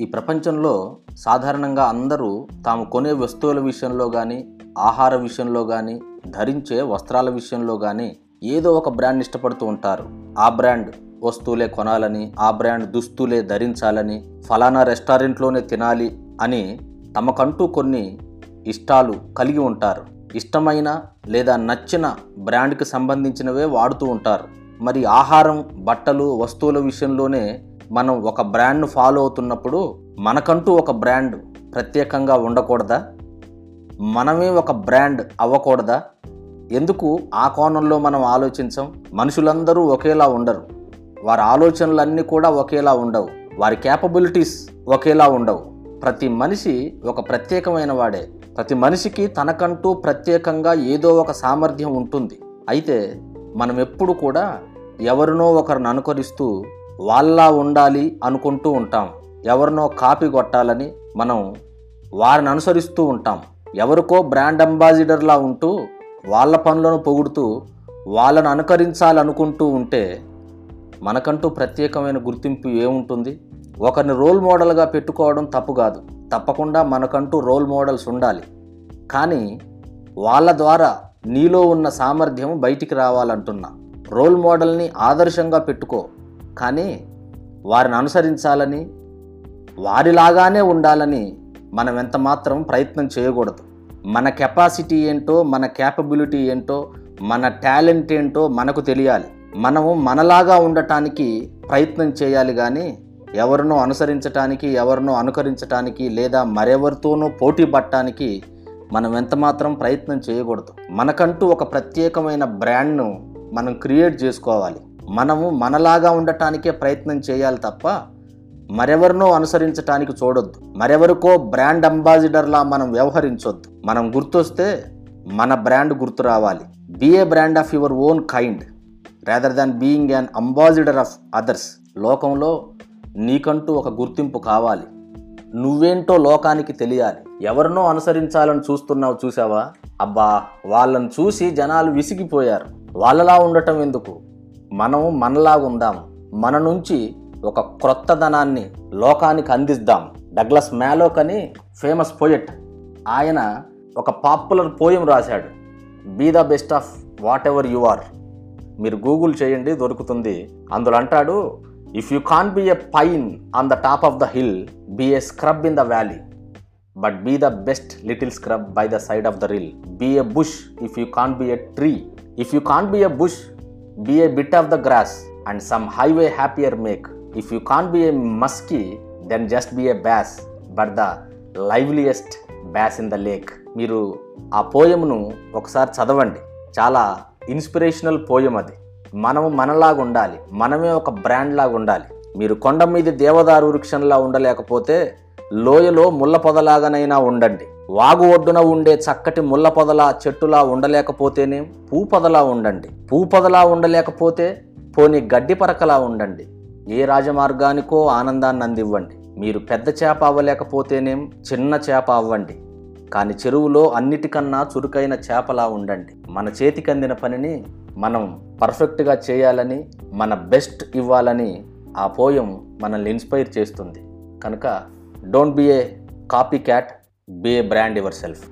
ఈ ప్రపంచంలో సాధారణంగా అందరూ తాము కొనే వస్తువుల విషయంలో కానీ ఆహార విషయంలో కానీ ధరించే వస్త్రాల విషయంలో కానీ ఏదో ఒక బ్రాండ్ ఇష్టపడుతూ ఉంటారు. ఆ బ్రాండ్ వస్తువులే కొనాలని ఆ బ్రాండ్ దుస్తులే ధరించాలని ఫలానా రెస్టారెంట్లోనే తినాలి అని తమకంటూ కొన్ని ఇష్టాలు కలిగి ఉంటారు. ఇష్టమైన లేదా నచ్చిన బ్రాండ్కి సంబంధించినవే వాడుతూ ఉంటారు. మరి ఆహారం బట్టలు వస్తువుల విషయంలోనే మనం ఒక బ్రాండ్ను ఫాలో అవుతున్నప్పుడు మనకంటూ ఒక బ్రాండ్ ప్రత్యేకంగా ఉండకూడదా? మనమే ఒక బ్రాండ్ అవ్వకూడదా? ఎందుకు ఆ కోణంలో మనం ఆలోచించం? మనుషులందరూ ఒకేలా ఉండరు. వారి ఆలోచనలన్నీ కూడా ఒకేలా ఉండవు. వారి క్యాపబిలిటీస్ ఒకేలా ఉండవు. ప్రతి మనిషి ఒక ప్రత్యేకమైన వాడే. ప్రతి మనిషికి తనకంటూ ప్రత్యేకంగా ఏదో ఒక సామర్థ్యం ఉంటుంది. అయితే మనం ఎప్పుడు కూడా ఎవరినో ఒకరిని అనుకరిస్తూ వాళ్ళలా ఉండాలి అనుకుంటూ ఉంటాం. ఎవరినో కాపీ కొట్టాలని మనం వారిని అనుసరిస్తూ ఉంటాం. ఎవరికో బ్రాండ్ అంబాసిడర్లా ఉంటూ వాళ్ళ పనులను పొగుడుతూ వాళ్ళను అనుకరించాలనుకుంటూ ఉంటే మనకంటూ ప్రత్యేకమైన గుర్తింపు ఏముంటుంది? ఒకరిని రోల్ మోడల్గా పెట్టుకోవడం తప్పు కాదు. తప్పకుండా మనకంటూ రోల్ మోడల్స్ ఉండాలి. కానీ వాళ్ళ ద్వారా నీలో ఉన్న సామర్థ్యం బయటికి రావాలంటున్నా. రోల్ మోడల్ని ఆదర్శంగా పెట్టుకో. కానీ వారిని అనుసరించాలని వారిలాగానే ఉండాలని మనం ఎంత మాత్రం ప్రయత్నం చేయకూడదు. మన కెపాసిటీ ఏంటో మన క్యాపబిలిటీ ఏంటో మన టాలెంట్ ఏంటో మనకు తెలియాలి. మనము మనలాగా ఉండటానికి ప్రయత్నం చేయాలి కానీ ఎవరినో అనుసరించటానికి ఎవరినో అనుకరించటానికి లేదా మరెవరితోనో పోటీ పట్టడానికి మనం ఎంత మాత్రం ప్రయత్నం చేయకూడదు. మనకంటూ ఒక ప్రత్యేకమైన బ్రాండ్ను మనం క్రియేట్ చేసుకోవాలి. మనము మనలాగా ఉండటానికే ప్రయత్నం చేయాలి తప్ప మరెవరినో అనుసరించటానికి చూడొద్దు. మరెవరికో బ్రాండ్ అంబాసిడర్లా మనం వ్యవహరించొద్దు. మనం గుర్తొస్తే మన బ్రాండ్ గుర్తు రావాలి. Be a brand of your own kind rather than being an ambassador of others. లోకంలో నీకంటూ ఒక గుర్తింపు కావాలి. నువ్వేంటో లోకానికి తెలియాలి. ఎవరినో అనుసరించాలని చూస్తున్నావు చూసావా అబ్బా వాళ్ళని చూసి జనాలు విసిగిపోయారు. వాళ్ళలా ఉండటం ఎందుకు? మనం మనలాగా మన నుంచి ఒక క్రొత్తదనాన్ని లోకానికి అందిద్దాం. డగ్లస్ మ్యాలోక్ అని ఫేమస్ పోయెట్. ఆయన ఒక పాపులర్ పోయం రాశాడు. Be the best of whatever you are. మీరు గూగుల్ చేయండి దొరుకుతుంది. అందులో అంటాడు if you can't be a pine on the top of the hill be a scrub in the valley. But be the best little scrub by the side of the rill. Be a bush if you can't be a tree. If you can't be a bush be a bit of the grass and some highway happier make if you can be a muskie then just be a bass but the liveliest bass in the lake మీరు ఆ పోయమును ఒకసారి చదవండి. చాలా inspirational poem అది. మనము మనలాగా ఉండాలి. మనమే ఒక బ్రాండ్ లాగా ఉండాలి. మీరు కొండ మీద దేవదారు వృక్షంలా ఉండలేకపోతే లోయలో ముళ్ళ పొదలాగానైనా ఉండండి. వాగు ఒడ్డున ఉండే చక్కటి ముళ్ళ పొదల చెట్టులా ఉండలేకపోతేనే పూ పొదలా ఉండండి. పూ పొదలా ఉండలేకపోతే పోని గడ్డి పరకలా ఉండండి. ఏ రాజమార్గానికో ఆనందాన్ని అందివ్వండి. మీరు పెద్ద చేప అవ్వలేకపోతేనేం చిన్న చేప అవ్వండి. కానీ చెరువులో అన్నిటికన్నా చురుకైన చేపలా ఉండండి. మన చేతికి అందిన పనిని మనం పర్ఫెక్ట్గా చేయాలని మన బెస్ట్ ఇవ్వాలని ఆ పోయం మనల్ని ఇన్స్పైర్ చేస్తుంది. కనుక don't be a copy cat. Be a brand yourself